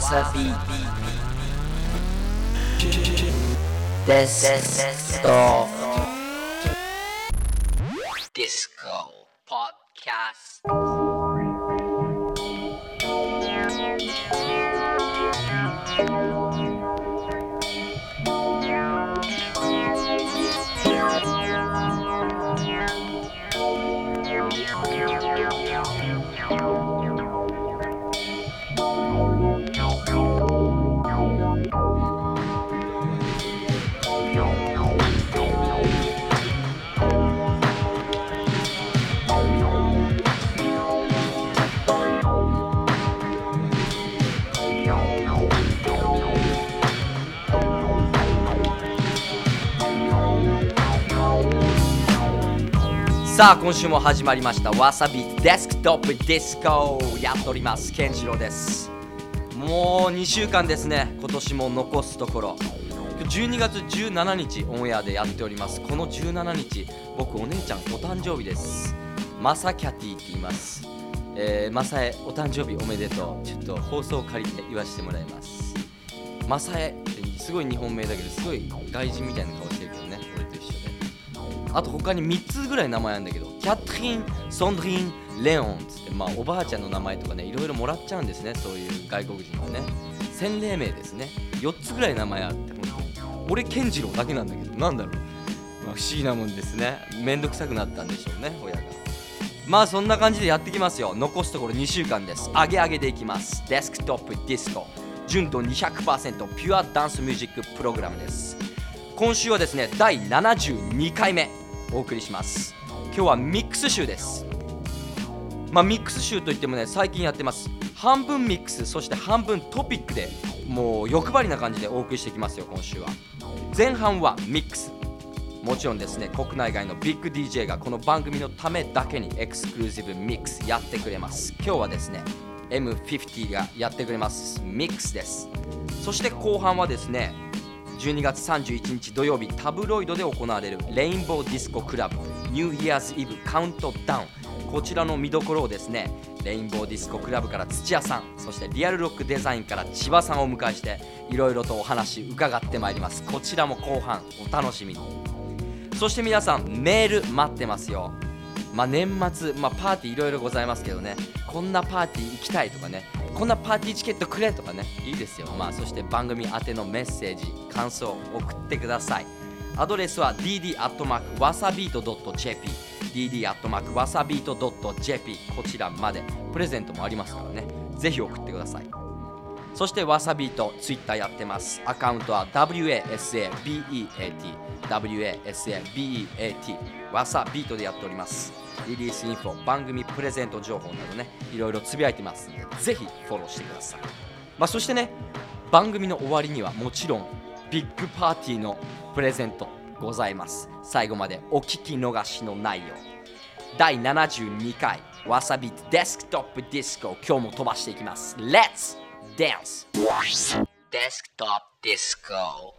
さびデスさあ今週も始まりましたわさびデスクトップディスコやっております健次郎です。もう2週間ですね今年も残すところ。12月17日オンエアでやっております。この17日僕お姉ちゃんお誕生日です。マサキャティって言います。えー、マサエお誕生日おめでとう。ちょっと放送を借りて言わせてもらいます。マサエってすごい日本名だけどすごい外人みたいな顔してあと他に3つぐらい名前あるんだけどキャトリン、ソンドリン、レオンつってまあおばあちゃんの名前とかねいろいろもらっちゃうんですねそういう外国人はね。洗礼名ですね。4つぐらい名前あって本当に。俺健次郎だけなんだけどなんだろう、まあ、不思議なもんですね。めんどくさくなったんでしょうね親が。まあそんな感じでやってきますよ。残すところ2週間です。上げ上げでいきます。デスクトップディスコ。純度200%ピュアダンスミュージックプログラムです。今週はですね第72回目。お送りします。今日はミックス集です。まあミックス集といってもね最近やってます。半分ミックスそして半分トピックでもう欲張りな感じでお送りしていきますよ今週は。前半はミックス。もちろんですね国内外のビッグ DJ がこの番組のためだけにエクスクルーシブミックスやってくれます。今日はですね M50 がやってくれます。ミックスです。そして後半はですね12月31日土曜日タブロイドで行われるレインボーディスコクラブニューイヤーズイブカウントダウンこちらの見どころをですねレインボーディスコクラブから土屋さんそしてリアルロックデザインから千葉さんをお迎えしていろいろとお話伺ってまいります。こちらも後半お楽しみに。そして皆さんメール待ってますよ。まあ年末、まあ、パーティーいろいろございますけどねこんなパーティー行きたいとかねこんなパーティーチケットくれとかね。いいですよ。まあそして番組宛てのメッセージ感想送ってください。アドレスは dd.wasabeat.jp dd.wasabeat.jp こちらまで。プレゼントもありますからね。ぜひ送ってください。そしてわさびとツイッターやってます。アカウントは WASABEAT WASABEAT わさビートでやっております。リリースインフォ番組プレゼント情報などねいろいろつぶやいてますんでぜひフォローしてください。まあそしてね番組の終わりにはもちろんビッグパーティーのプレゼントございます。最後までお聞き逃しのないよう。第72回わさびデスクトップディスコ今日も飛ばしていきます。Let's dance. Desktop disco.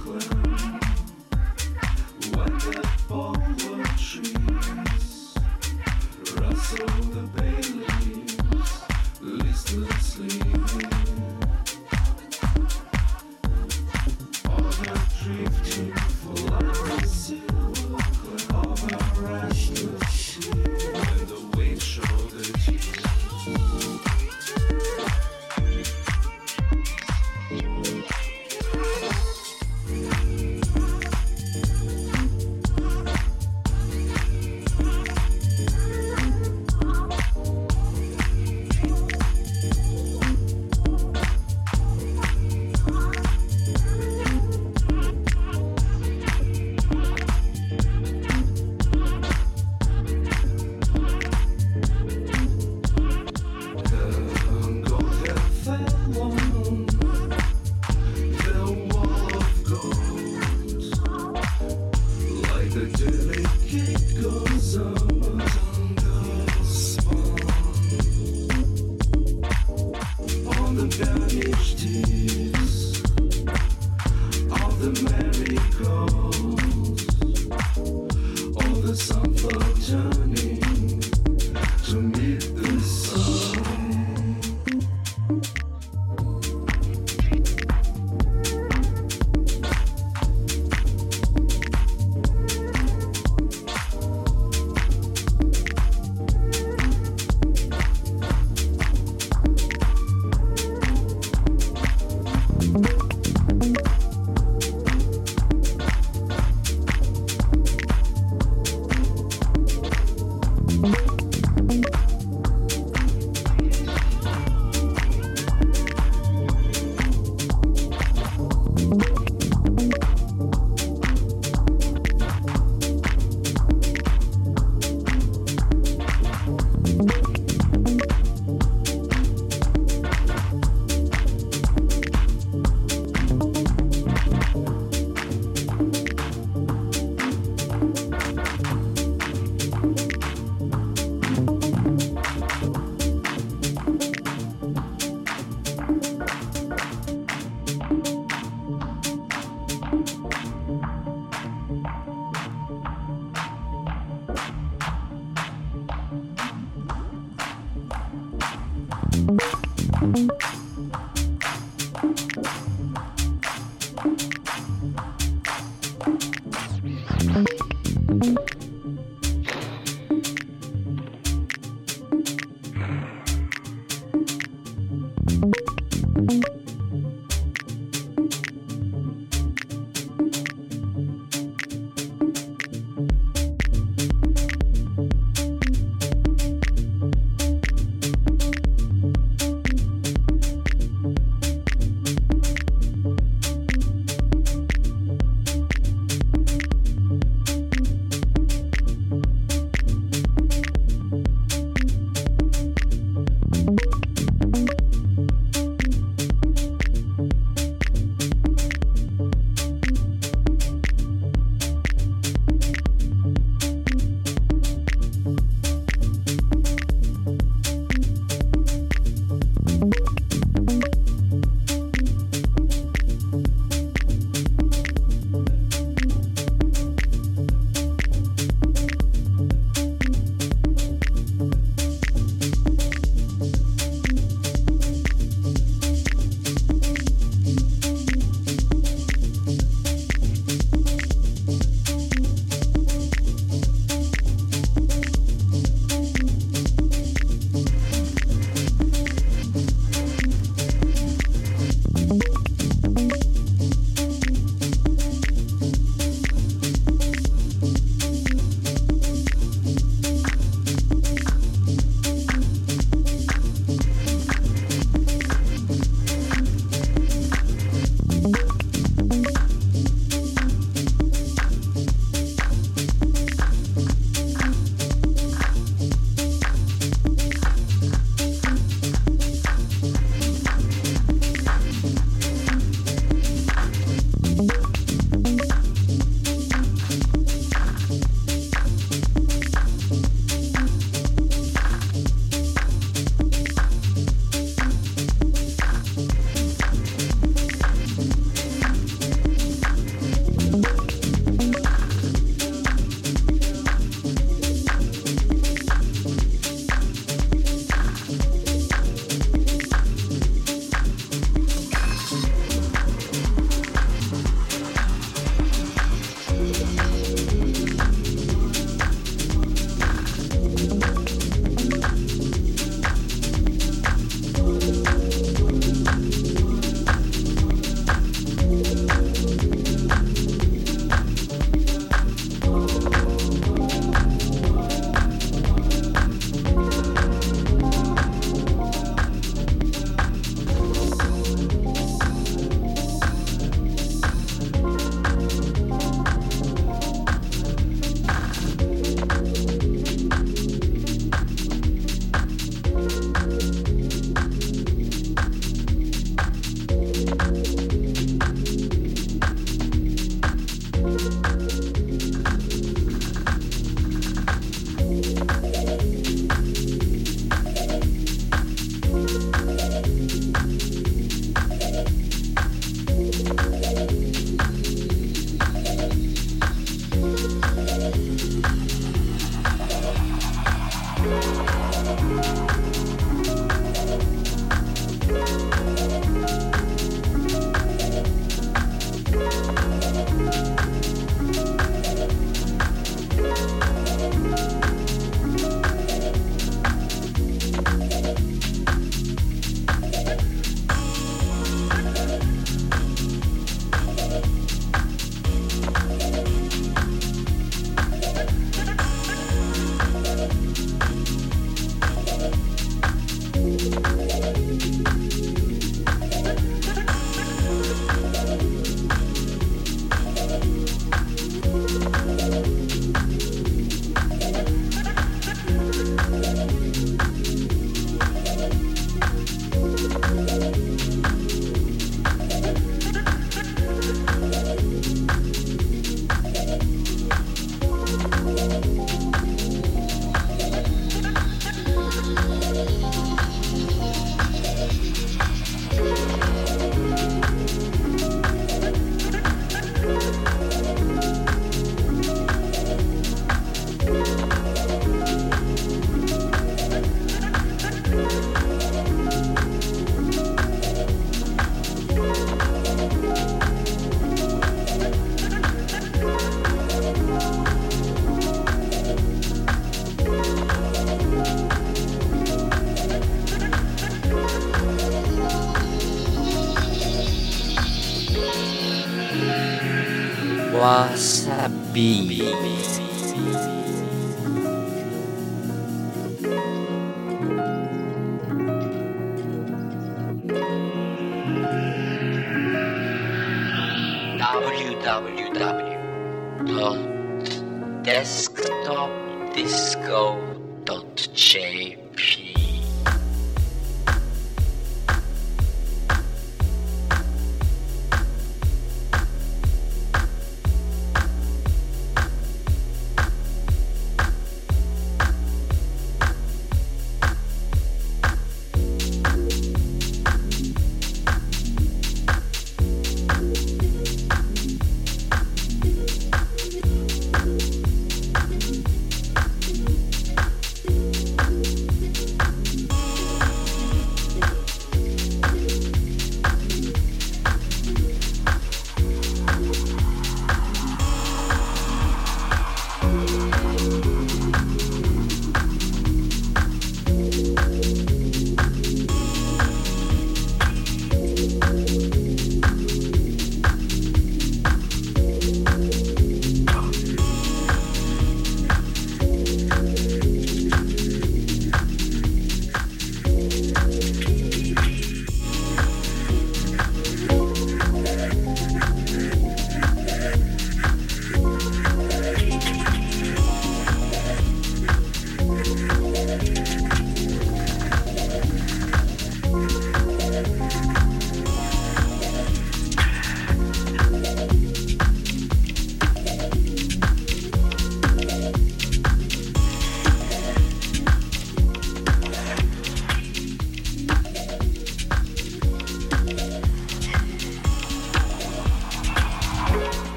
square.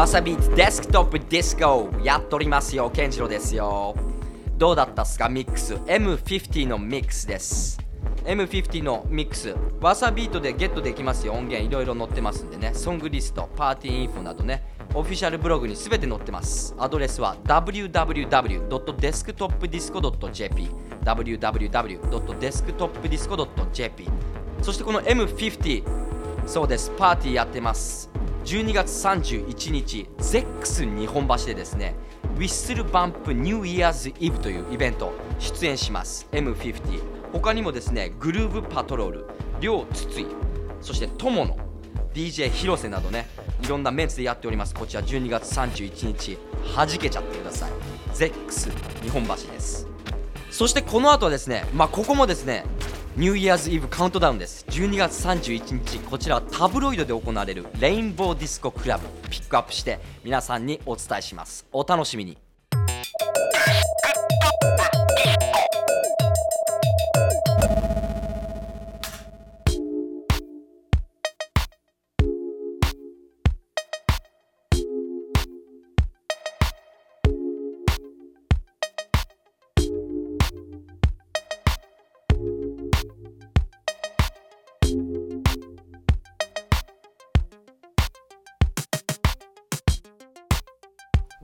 わさびデスクトップディスコやっとりますよケンジロですよ。どうだったっすかミックス。M50 のミックスです。M50 のミックス。わさビートでゲットできますよ音源。いろいろ載ってますんでね。ソングリストパーティーインフォなどね。オフィシャルブログに全て載ってます。アドレスは www.desktopdisco.jp www.desktopdisco.jp そしてこの M50 そうです。パーティーやってます。12月31日ゼックス日本橋でですねウィッスルバンプニューイヤーズイブというイベント出演します。M50 他にもですねグルーブパトロール両筒井そして友野 DJ 広瀬などねいろんなメンツでやっております。こちら12月31日弾けちゃってください。ゼックス日本橋です。そしてこの後はですねまあここもですねニューイヤーズイブカウントダウンです12月31日こちらはタブロイドで行われるレインボーディスコクラブピックアップして皆さんにお伝えします。お楽しみに。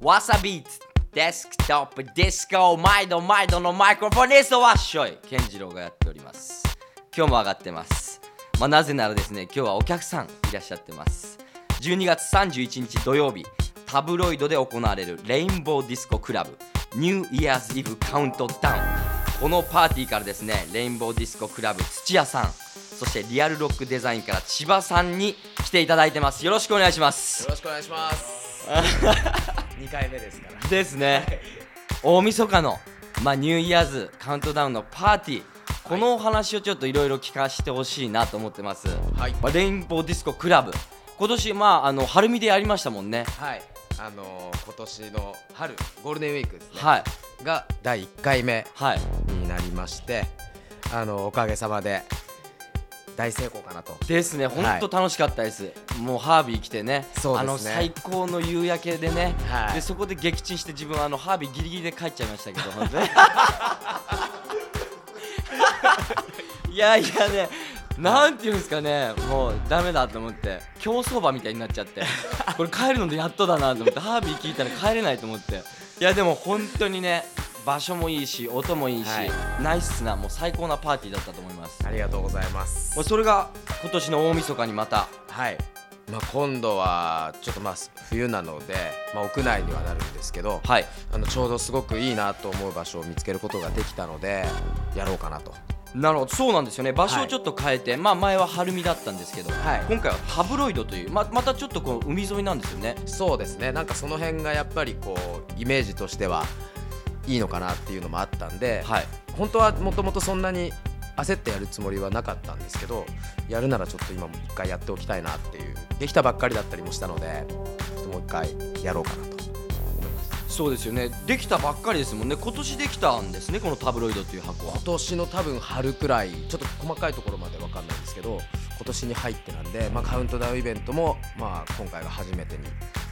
わさビートデスクトップディスコ毎度毎度のマイクロフォニストワッショイ。ケンジロがやっております。今日も上がってます。まあなぜならですね今日はお客さんいらっしゃってます。12月31日土曜日タブロイドで行われるレインボーディスコクラブニューイヤーズイブカウントダウンこのパーティーからですねレインボーディスコクラブ土屋さんそしてリアルロックデザインから千葉さんに来ていただいてます。よろしくお願いします。よろしくお願いします。二回目ですから。ですね。大晦日の、まあ、ニューイヤーズカウントダウンのパーティー。このお話をちょっといろいろ聞かせてほしいなと思ってます、はい。まあ、レインボーディスコクラブ。今年まああの晴海でやりましたもんね。はい。あのー、今年の春ゴールデンウィークですね。はい。が第一回目はい。になりまして、あのおかげさまで大成功かなと。ですね。本当楽しかったです、もうハービー来てね。そうですね。あの最高の夕焼けでね、はい。でそこで撃沈して自分あのハービーギリギリで帰っちゃいましたけど本当に。いやいやねなんていうんですかね。もうダメだと思って。競走馬みたいになっちゃって。これ帰るのでやっとだなと思って。ハービー聞いたら帰れないと思って。いやでも本当にね場所もいいし音もいいし、はい。ナイスなもう最高なパーティーだったと思います。ありがとうございます。それが今年の大晦日にまたはい。まあ今度はちょっとまあ冬なので、まあ屋内にはなるんですけど、はい。あのちょうどすごくいいなと思う場所を見つけることができたので、やろうかなと。なるほど。そうなんですよね。場所はい。をちょっと変えて、まあ前は晴海だったんですけど、はい。今回はタブロイドというままたちょっとこう海沿いなんですよね。そうですね。なんかその辺がやっぱりこうイメージとしてはいいのかなっていうのもあったんで、はい。本当はもともとそんなに焦ってやるつもりはなかったんですけどやるならちょっと今も一回やっておきたいなっていうできたばっかりだったりもしたのでちょっともう一回やろうかなと思います。そうですよね。できたばっかりですもんね。今年できたんですねこのタブロイドという箱は。今年の多分春くらいちょっと細かいところまでわかんないんですけど今年に入ってなんで、まあ、カウントダウンイベントも、まあ、今回が初めてに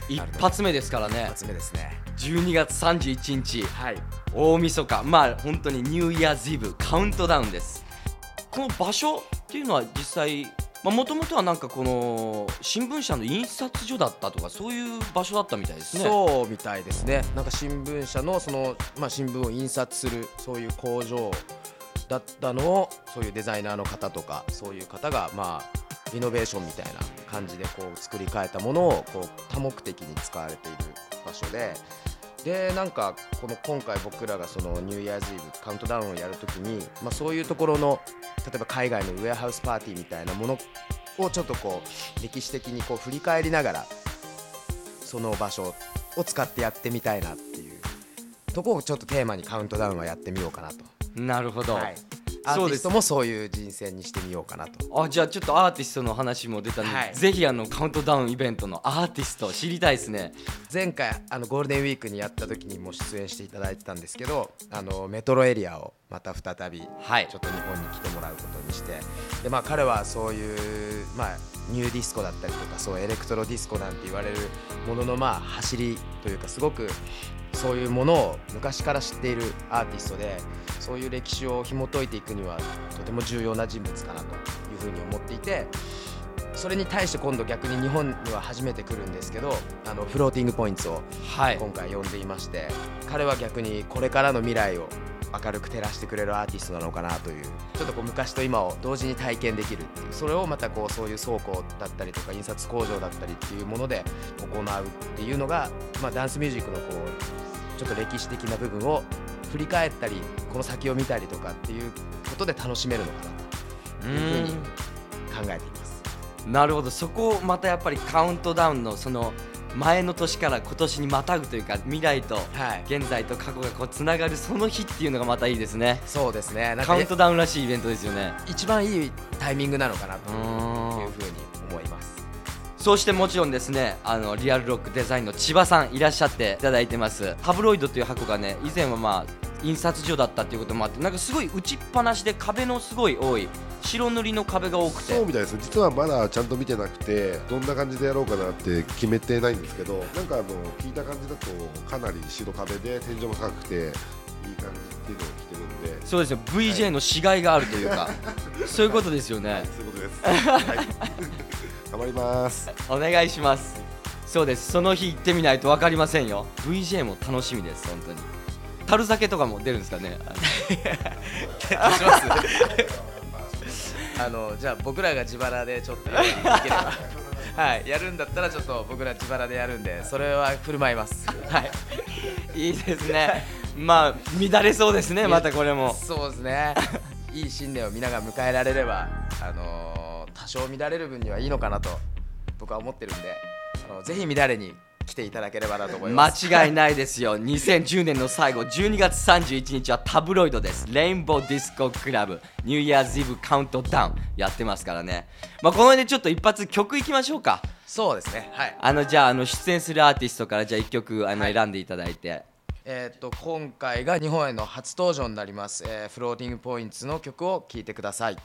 一発目ですからね。一発目ですね。12月31日。はい。大晦日。まあ本当にニューイヤーズイブカウントダウンです。この場所っていうのは実際もともとはなんかこの新聞社の印刷所だったとかそういう場所だったみたいですね。そうみたいですね。なんか新聞社のその、まあ、新聞を印刷するそういう工場だったのをそういうデザイナーの方とかそういう方がまあリノベーションみたいな感じでこう作り変えたものをこう多目的に使われている場所で。でなんかこの今回僕らがそのニューイヤーズイブカウントダウンをやるときに、まあ、そういうところの例えば海外のウェアハウスパーティーみたいなものをちょっとこう歴史的にこう振り返りながらその場所を使ってやってみたいなっていうとこをちょっとテーマにカウントダウンはやってみようかなと、なるほど、はい、アーティストもそういう人生にしてみようかなと。あじゃあちょっとアーティストの話も出たんで、はい。ぜひあのカウントダウンイベントのアーティスト知りたいですね。前回あのゴールデンウィークにやった時にも出演していただいてたんですけどあのメトロエリアをまた再びはい。ちょっと日本に来てもらうことにして。で、まあ、彼はそういう、まあ、ニューディスコだったりとかそうエレクトロディスコなんて言われるものの、まあ、走りというかすごくそういうものを昔から知っているアーティストでそういう歴史を紐解いていくにはとても重要な人物かなというふうに思っていてそれに対して今度逆に日本には初めて来るんですけどあのフローティングポイントをはい。今回呼んでいまして彼は逆にこれからの未来を明るく照らしてくれるアーティストなのかなというちょっとこう昔と今を同時に体験できるっていうそれをまたこうそういう倉庫だったりとか印刷工場だったりっていうもので行うっていうのが、まあ、ダンスミュージックのこうちょっと歴史的な部分を振り返ったりこの先を見たりとかっていうことで楽しめるのかなというふうに考えています。なるほど。そこをまたやっぱりカウントダウンのその前の年から今年にまたぐというか未来とはい、現在と過去がこうつながるその日っていうのがまたいいですね。そうですね。カウントダウンらしいイベントですよね。一番いいタイミングなのかなとういうふうに思います。そしてもちろんですねあのリアルロックデザインの千葉さんいらっしゃっていただいてます。タブロイドという箱がね以前はまあ印刷所だったっていうこともあってなんかすごい打ちっぱなしで壁のすごい多い白塗りの壁が多くて。そうみたいです。実はまだちゃんと見てなくてどんな感じでやろうかなって決めてないんですけどなんかあの聞いた感じだとかなり白壁で天井も高くていい感じっていうのを着てるんで。そうですよ。VJ の死骸があるというか、そういうことですよね。そういうことです、はい、頑張ります。お願いします。そうです。その日行ってみないと分かりませんよ。VJ も楽しみです本当に。樽酒とかも出るんですかね？あのじゃあ僕らが自腹でちょっとやっていければ。はい。やるんだったらちょっと僕ら自腹でやるんでそれは振る舞います。はい。いいですね。まあ乱れそうですねまたこれも。そうですね。いい新年を皆が迎えられればあのー多少乱れる分にはいいのかなと僕は思ってるんであのぜひ乱れに来ていただければなと思います。間違いないですよ。2010年の最後12月31日はタブロイドです。レインボーディスコクラブニューイヤーズイブカウントダウンやってますからね。まあこの辺でちょっと一発曲いきましょうか。そうですね。はい。あのじゃああの出演するアーティストからじゃあ1曲あのはい。選んでいただいて、えーっと今回が日本への初登場になります、えーフローティングポイントの曲を聴いてください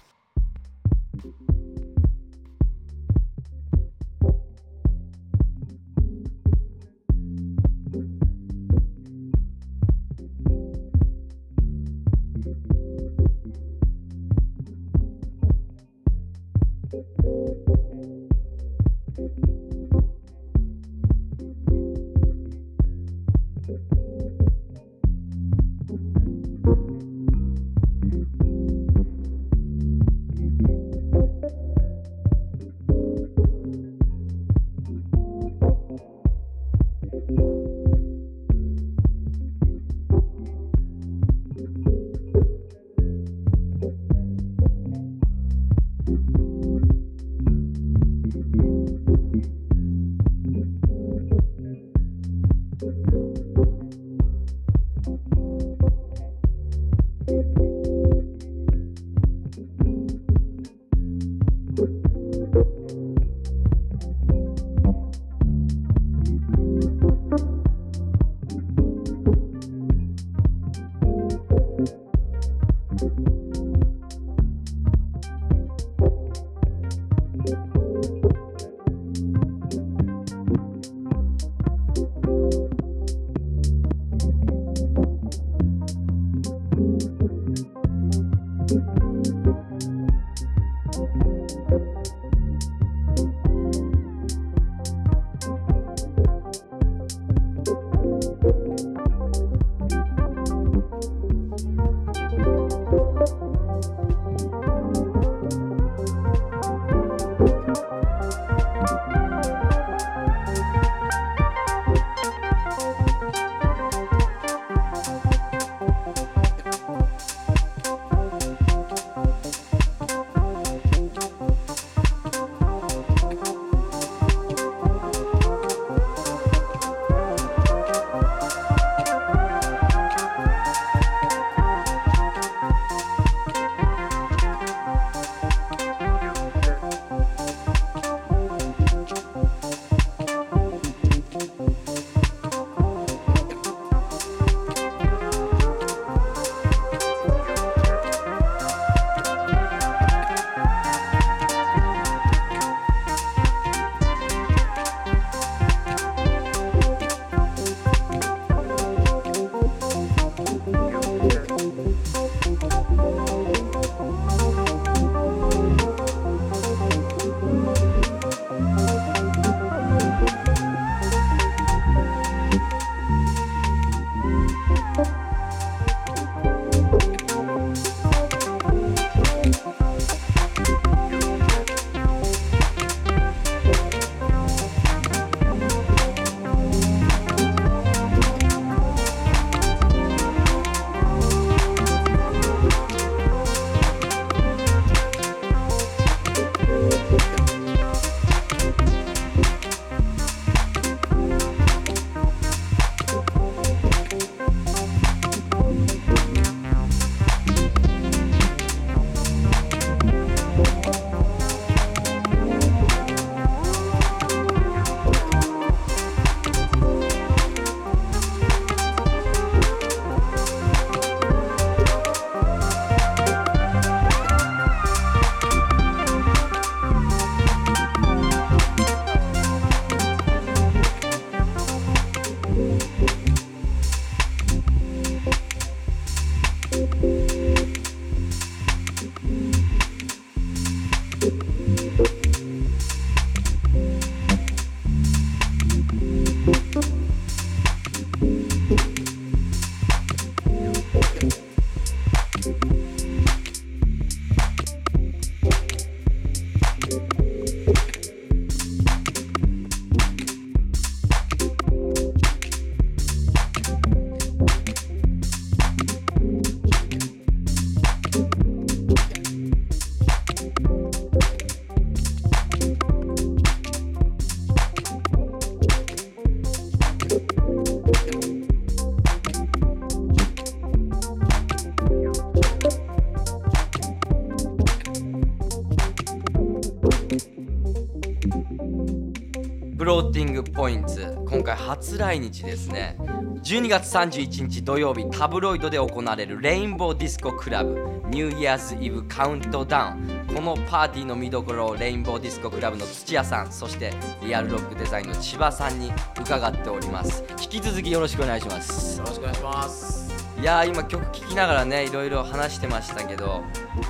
ポイント今回初来日ですね。12月31日土曜日タブロイドで行われるレインボーディスコクラブニューイヤーズイブカウントダウンこのパーティーの見どころをレインボーディスコクラブの土屋さんそしてリアルロックデザインの千葉さんに伺っております。引き続きよろしくお願いします。よろしくお願いします。いやー今曲聴きながらねいろいろ話してましたけど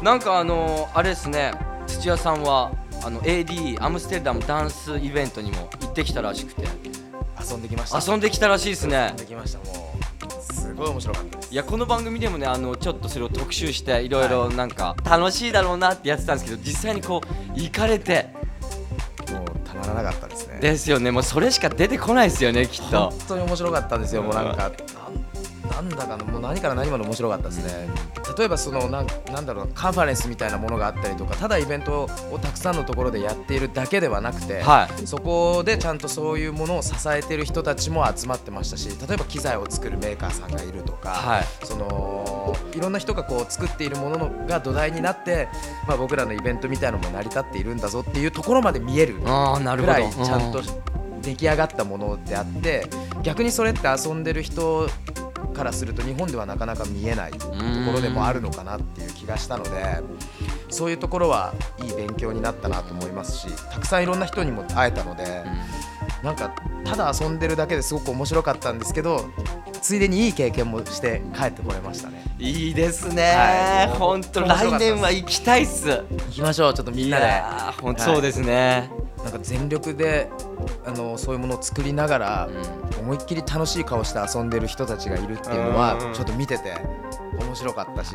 なんかあのーあれですね土屋さんはあの AD アムステルダムダンスイベントにも行ってきたらしくて。遊んできました。遊んできたらしいですね。遊んできました。もうすごい面白かったです。いやこの番組でもねあのちょっとそれを特集してい。ろいろなんか楽しいだろうなってやってたんですけど実際にこう行かれて。もうたまらなかったですね。ですよね。もうそれしか出てこないですよねきっと。本当に面白かったですよ。もうなんかなんだかなもう何から何まで面白かったですね。例えばそのなんなんだろうなカンファレンスみたいなものがあったりとかただイベントをたくさんのところでやっているだけではなくて、はい。そこでちゃんとそういうものを支えている人たちも集まってましたし例えば機材を作るメーカーさんがいるとか、はい。そのいろんな人がこう作っているもののが土台になって、まあ、僕らのイベントみたいなのも成り立っているんだぞっていうところまで見えるぐほど。らいちゃんと出来上がったものであって逆にそれって遊んでる人からすると日本ではなかなか見えないところでもあるのかなっていう気がしたのでそういうところはいい勉強になったなと思いますしたくさんいろんな人にも会えたのでなんかただ遊んでるだけですごく面白かったんですけどついでにいい経験もして帰ってこれましたね。いいですはねい。本当面白かったです。来年は行きたいっす。行きましょう。ちょっとみんなで。やーほんとそうですね、なんか全力であのそういうものを作りながら、思いっきり楽しい顔して遊んでる人たちがいるっていうのはうんちょっと見てて面白かったし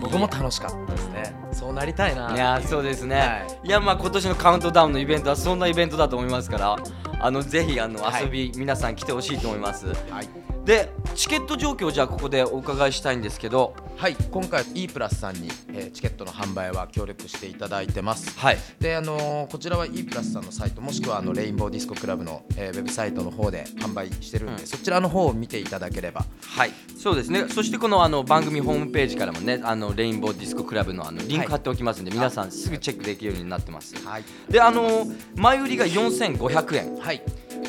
僕も楽しかったですね。そうなりたいないやーそう。ですね、、はいやまあ今年のカウントダウンのイベントはそんなイベントだと思いますからあのぜひあのはい遊び、皆さん来てほしいと思いますはい、でチケット状況をじゃあここでお伺いしたいんですけど。はい、今回 E プラスさんに、えーチケットの販売は協力していただいてます。はい。であのーこちらは E プラスさんのサイトもしくはあのレインボーディスコクラブの、えーウェブサイトの方で販売してるんで、うん。そちらの方を見ていただければ。はい。そうですね。そしてこのあの番組ホームページからもねあのレインボーディスコクラブのあのリンク貼っておきますんで、皆さんすぐチェックできるようになってます。はい。であの前売りが4500円。はい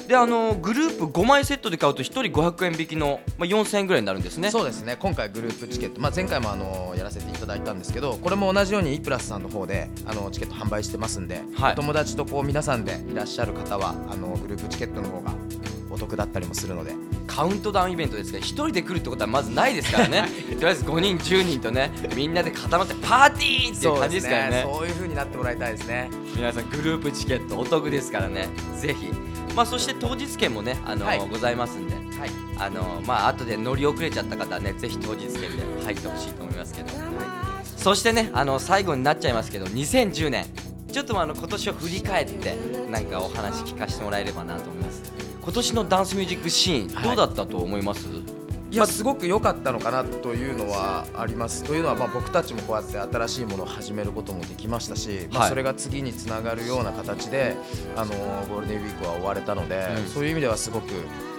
であのグループ5枚セットで買うと1人500円引きの、まあ、4000円ぐらいになるんですね。そうですね。今回グループチケット、まあ、前回もあのやらせていただいたんですけどこれも同じように E プラスさんの方であのチケット販売してますんで、はい。お友達とこう皆さんでいらっしゃる方はあのグループチケットの方がお得だったりもするので。カウントダウンイベントですか？ら1人で来るってことはまずないですからね。とりあえず5人10人とねみんなで固まってパーティーっていう感じですからね。そういう風になってもらいたいですね。皆さんグループチケットお得ですからね。ぜひまあそして当日券もねあの、はい。ございますんではい。あのまあ後で乗り遅れちゃった方はねぜひ当日券で入ってほしいと思いますけど、そしてねあの最後になっちゃいますけど2010年。ちょっとあの今年を振り返ってなんかお話聞かせてもらえればなと思います。今年のダンスミュージックシーンはい。どうだったと思います、いやすごく良かったのかなというのはあります。というのはまあ僕たちもこうやって新しいものを始めることもできましたし、まあ、はいそれが次につながるような形で、あのーゴールデンウィークは終われたので、うん。そういう意味ではすごく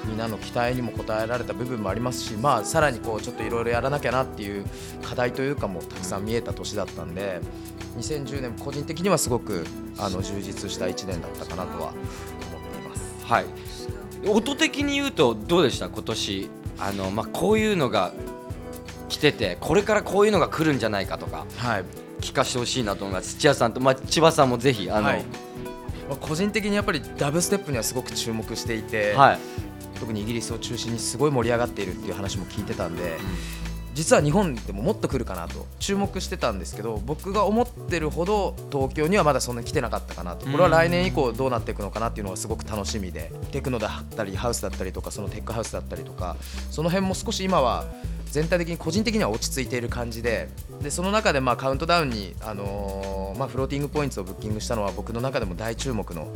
みんなの期待にも応えられた部分もありますし、まあ、さらにこうちょっといろいろやらなきゃなっていう課題というかもたくさん見えた年だったんで2010年個人的にはすごくあの充実した1年だったかなとは思っています。はい。音的に言うとどうでした？今年あの、まあ、こういうのが来ててこれからこういうのが来るんじゃないかとかはい。聞かせてほしいなと思います。土屋さんと、まあ、千葉さんもぜひあの、はい。まあ個人的にやっぱりダブステップにはすごく注目していて、はい。特にイギリスを中心にすごい盛り上がっているっていう話も聞いてたんで、実は日本でももっと来るかなと注目してたんですけど僕が思ってるほど東京にはまだそんなに来てなかったかなと。これは来年以降どうなっていくのかなっていうのがすごく楽しみでテクノだったりハウスだったりとかそのテックハウスだったりとかその辺も少し今は全体的に個人的には落ち着いている感じででその中でまあカウントダウンに、あのーまあ、フローティングポイントをブッキングしたのは僕の中でも大注目の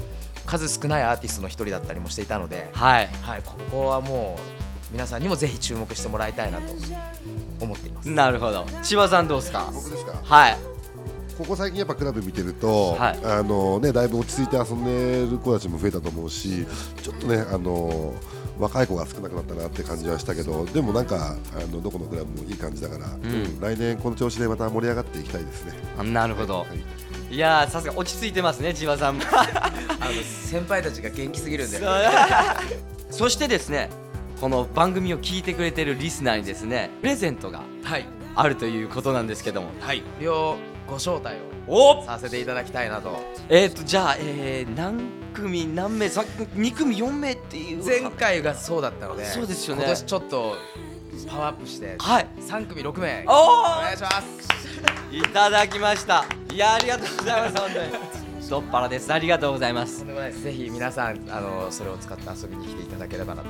数少ないアーティストの一人だったりもしていたので、はい。はい、ここはもう皆さんにもぜひ注目してもらいたいなと思っています。なるほど。千葉さんどうですか？僕ですか？はい。ここ最近やっぱクラブ見てると、はい。あのねだいぶ落ち着いて遊んでる子たちも増えたと思うしちょっとねあの若い子が少なくなったなって感じはしたけどでもなんかあのどこのクラブもいい感じだから、うん。来年この調子でまた盛り上がっていきたいですね。あなるほど。はい。いやーさすが落ち着いてますね千葉さんも。あの先輩たちが元気すぎるんで。そ してですねこの番組を聞いてくれてるリスナーにですねプレゼントがはい。あるということなんですけども。はい。両ご招待をおさせていただきたいなと。えー、とじゃあ、えー、何組何名さ2組4名っていう。前回がそうだったのでそうですよね。今年ちょっとパワーアップしてはい。3組6名。お願いします。いただきました。いやありがとうございます本当に。太っ腹です。ありがとうございます。ぜひ皆さんあのそれを使って遊びに来ていただければなと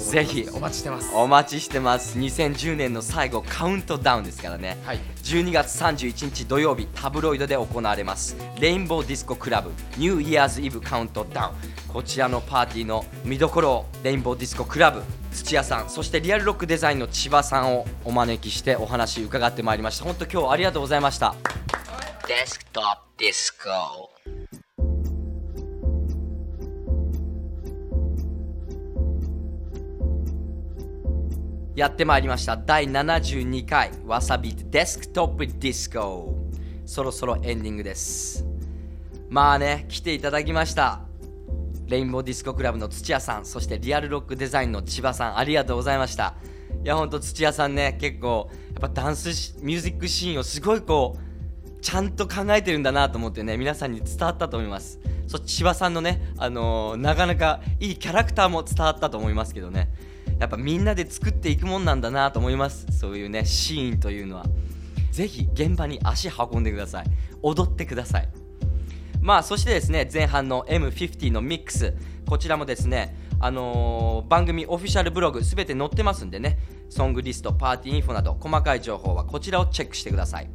ぜひ。お待ちしてます。お待ちしてます。2010年の最後カウントダウンですからね。はい。12月31日土曜日タブロイドで行われます。レインボーディスコクラブニューイヤーズイブカウントダウンこちらのパーティーの見どころをレインボーディスコクラブ土屋さんそしてリアルロックデザインの千葉さんをお招きしてお話伺ってまいりました。本当今日ありがとうございました。デスクトップディスコやってまいりました。第72回わさビートデスクトップディスコそろそろエンディングです。まあね来ていただきました。レインボーディスコクラブの土屋さんそしてリアルロックデザインの千葉さんありがとうございました。いやほんと土屋さんね結構やっぱダンスミュージックシーンをすごいこうちゃんと考えてるんだなと思ってね皆さんに伝わったと思います。そして千葉さんのね、あのーなかなかいいキャラクターも伝わったと思いますけどね。やっぱみんなで作っていくもんなんだなと思います。そういうねシーンというのは。ぜひ現場に足運んでください。踊ってください。まあそしてですね前半の M50 のミックス。こちらもですねあのー番組オフィシャルブログすべて載ってますんでね。ソングリストパーティーインフォなど細かい情報はこちらをチェックしてください。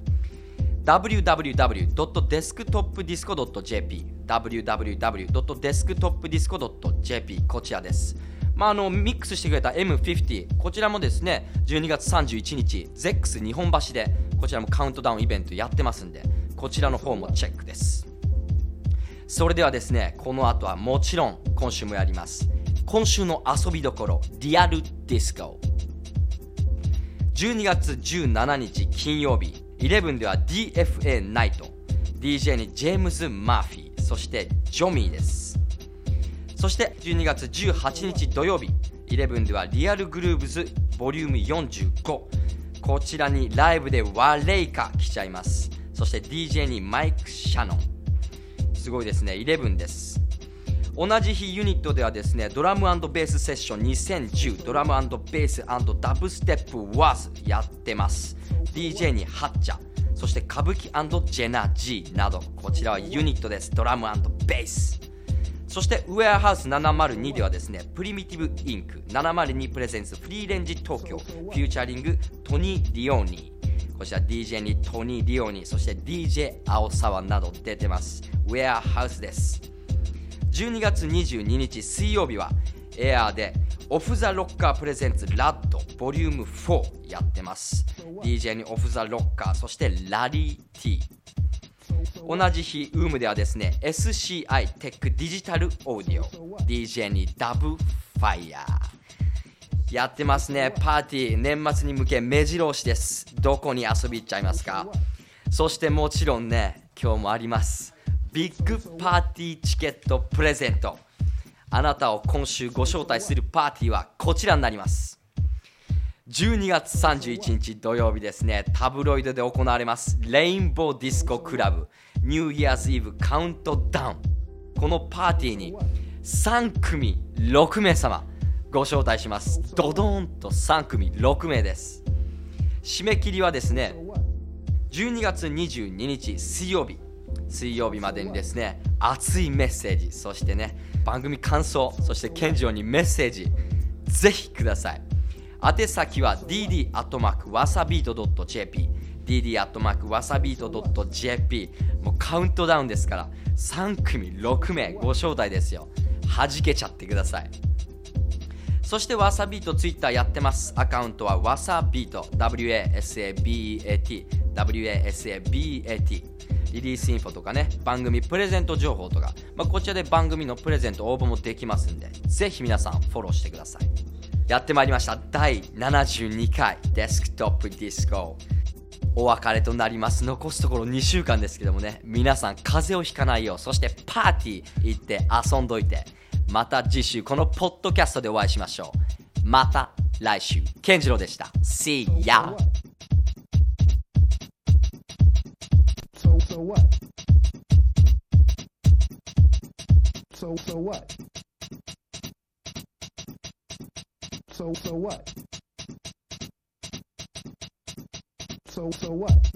www.desktopdisco.jp www.desktopdisco.jp こちらです。まあ、あのミックスしてくれた M50 こちらもですね12月31日 ZEX 日本橋でこちらもカウントダウンイベントやってますんでこちらの方もチェックです。それではですねこの後はもちろん今週もやります。今週の遊びどころリアルディスコ。12月17日金曜日。11では DFA ナイト。DJ にジェームズ・マーフィー。そしてジョミーです。そして12月18日土曜日11ではリアルグルーブズボリューム45こちらにライブでワレイカ来ちゃいます。そして DJ にマイク・シャノン。すごいですね11です。同じ日ユニットではですねドラムベースセッション2010ドラムベースダブステップワーズやってます。DJ にハッチャそして歌舞伎ジェナ G など。こちらはユニットです。ドラムベース。そしてウェアハウス702ではですねプリミティブインク702プレゼンスフリーレンジ東京フューチャリングトニー・リオーニーこちら DJ にトニー・リオーニーそして DJ 青沢など出てます。ウェアハウスです。12月22日水曜日はエアーでオフ・ザ・ロッカー presents ラッド volume 4やってます。DJ にオフ・ザ・ロッカーそしてラリー T 同じ日ウームではですね SCI+TEC Digital Audio DJ にダブファイヤー。やってますね。パーティー年末に向け目白押しです。どこに遊び行っちゃいますか？そしてもちろんね今日もあります。ビッグパーティーチケットプレゼント。あなたを今週ご招待するパーティーはこちらになります。12月31日土曜日ですね。タブロイドで行われます。レインボーディスコクラブニューイヤーズイブカウントダウンこのパーティーに3組6名様ご招待します。ドドーンと3組6名です。締め切りはですね12月22日水曜日。水曜日までにですね熱いメッセージそしてね番組感想そして健次郎にメッセージぜひください。宛先は dd.wasabeat.jp dd.wasabeat.jp もうカウントダウンですから3組6名ご招待ですよ。弾けちゃってください。そしてわさビートツイッターやってます。アカウントはわさビート WASABEAT WASABEAT リリースインフォとかね、番組プレゼント情報とか、まあ、こちらで番組のプレゼント応募もできますんで、ぜひ皆さんフォローしてください。やってまいりました。第72回デスクトップディスコ。お別れとなります。残すところ2週間ですけどもね、皆さん風邪をひかないよう、そしてパーティー行って遊んどいて、また次週このポッドキャストでお会いしましょう。また来週、健次郎でした。See ya! So so what? So so what? So so what? So so what?